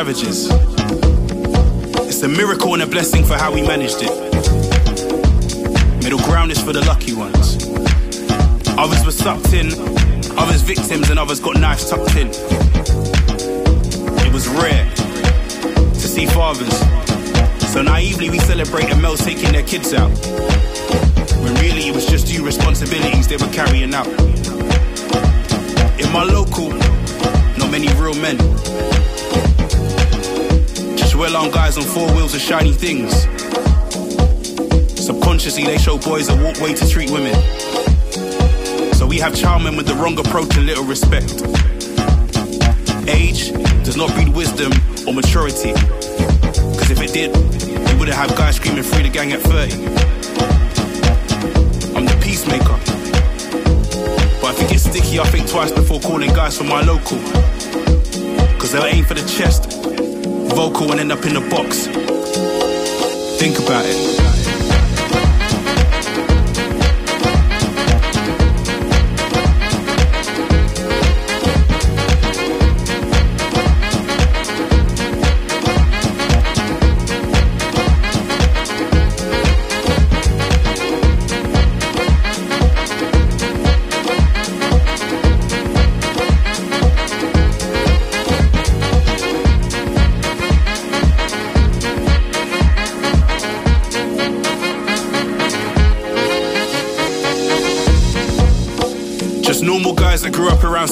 Savages. I think twice before calling guys from my local. Cause they'll aim for the chest vocal and end up in the box. Think about it.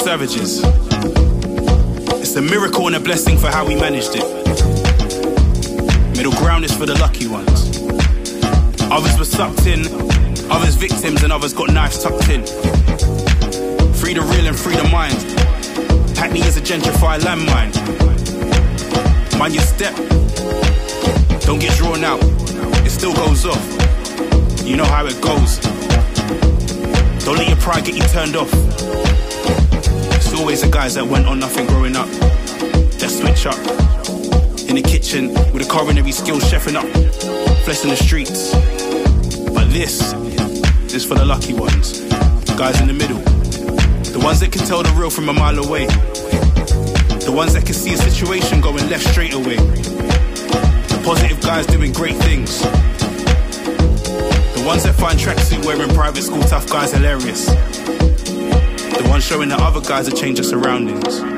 Savages. It's a miracle and a blessing for how we managed it. Middle ground is for the lucky ones. Others were sucked in, others victims, and others got knives tucked in. Free the real and free the mind. Hackney is a gentrified landmine. Mind your step. Don't get drawn out. It still goes off. You know how it goes. Don't let your pride get you turned off always the guys that went on nothing growing up. That switch up. In the kitchen with a culinary skills chefing up. Flesh in the streets. But this is for the lucky ones. The Guys in the middle. The ones that can tell the real from a mile away. The ones that can see a situation going left straight away. The positive guys doing great things. The ones that find tracksuit wearing private school tough guys hilarious. The one showing the other guys a change of surroundings.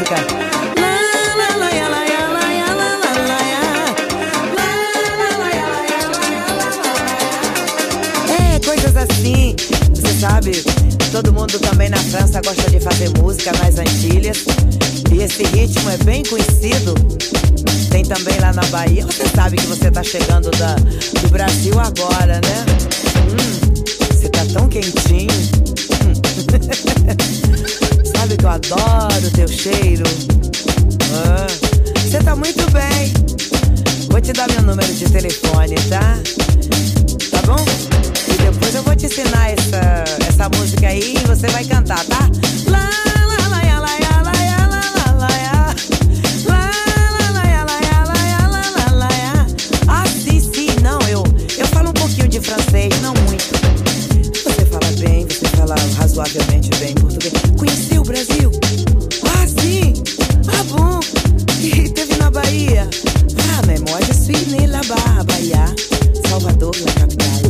música. É, coisas assim, você sabe. Todo mundo também na França gosta de fazer música nas Antilhas. E esse ritmo é bem conhecido. Tem também lá na Bahia. Você sabe que você tá chegando da, do Brasil agora, né? Hum, você tá tão quentinho. Hum. que eu adoro teu cheiro. Você ah, tá muito bem. Vou te dar meu número de telefone, tá? Tá bom? E depois eu vou te ensinar essa, essa música aí e você vai cantar, tá? Lá, lá, lá, lá, lá, lá, lá, lá, lá, lá. de francês, não muito. Você fala bem, você fala razoavelmente bem português. Conheci Brasil. Ah, sim! Ah, bom! E teve na Bahia. Ah, memória, Suíne, La Barra, Bahia. Salvador, La Capital.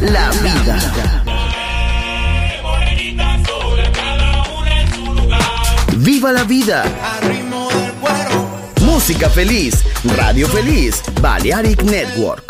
la vida. ¡Viva la vida! Música feliz, radio feliz, Balearic Network.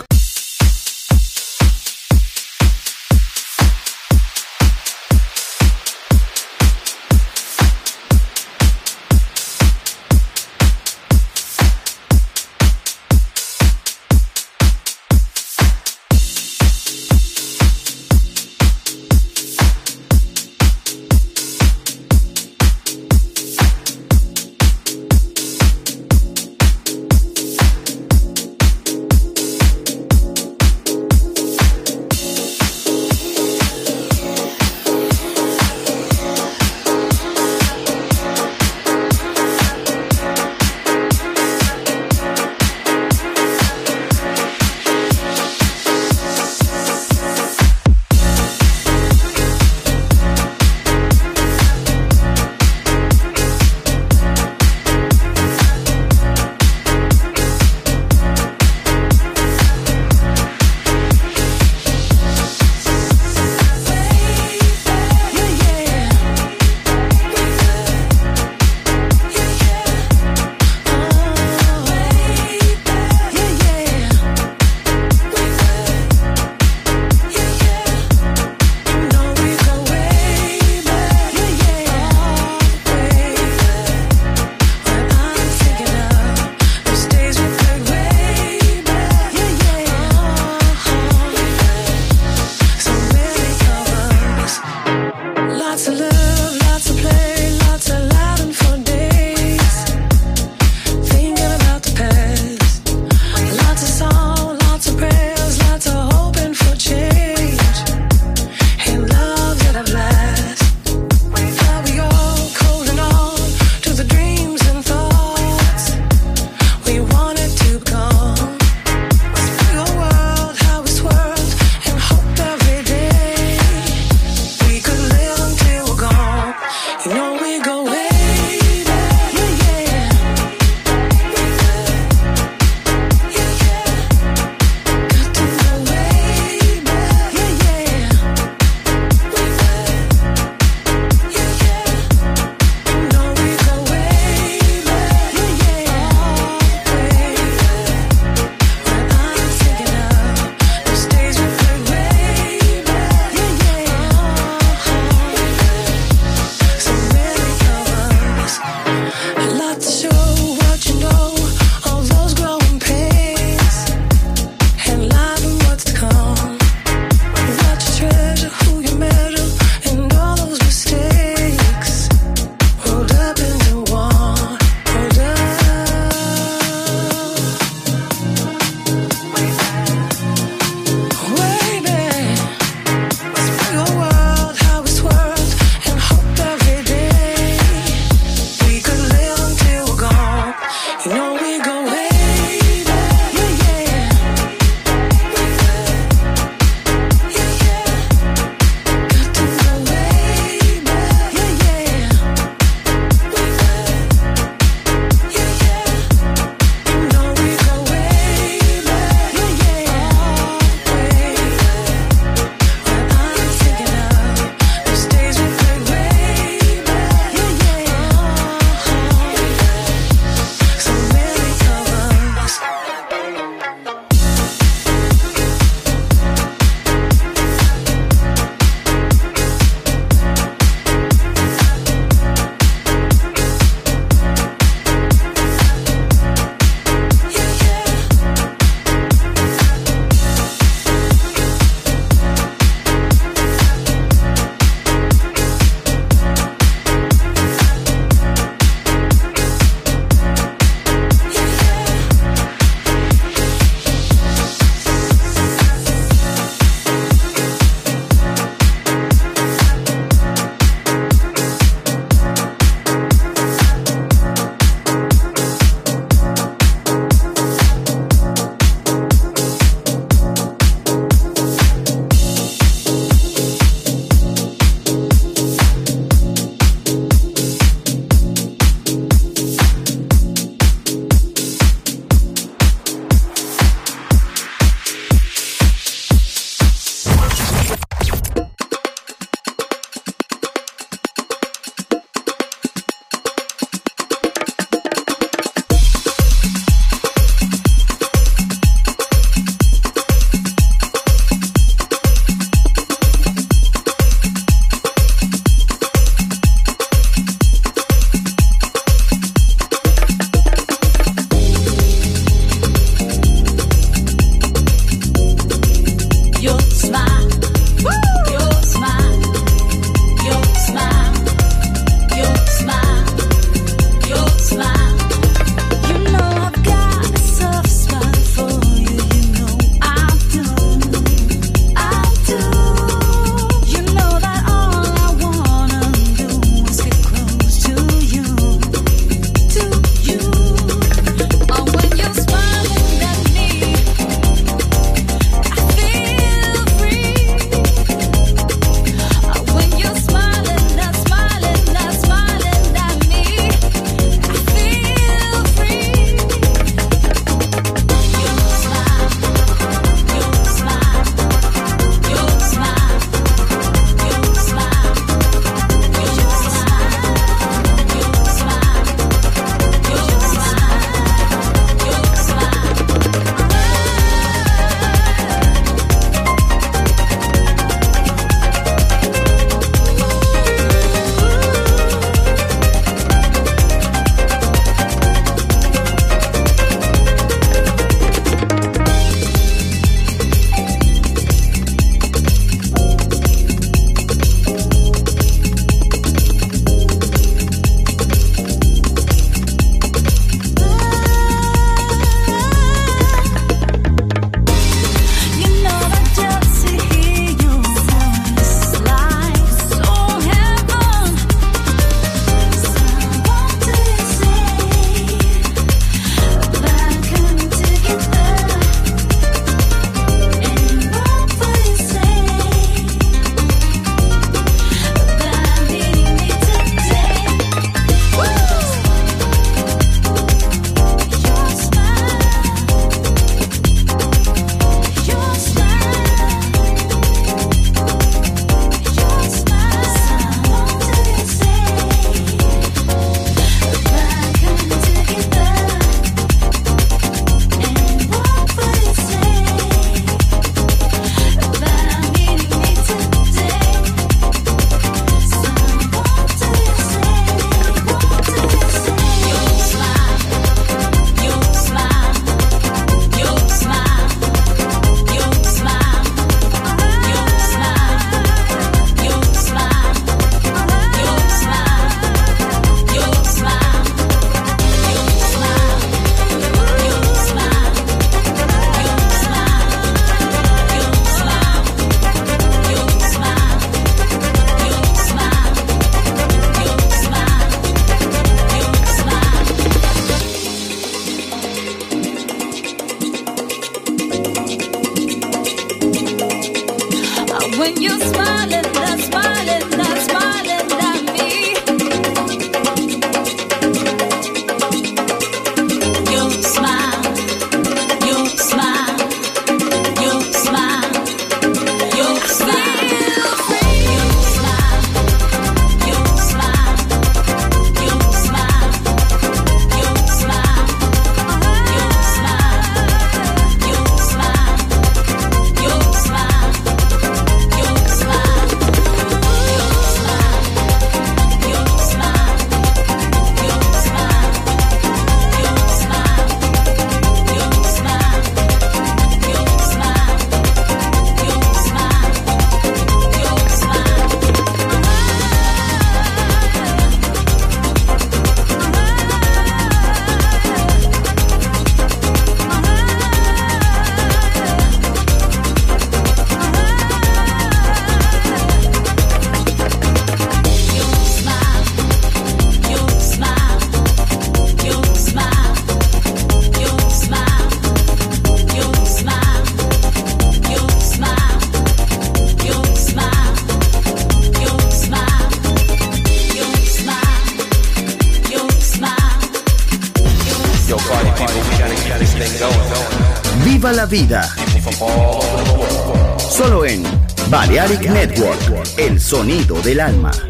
Del alma.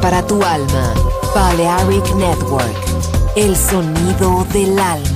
Para tu alma. Balearic Network, el sonido del alma.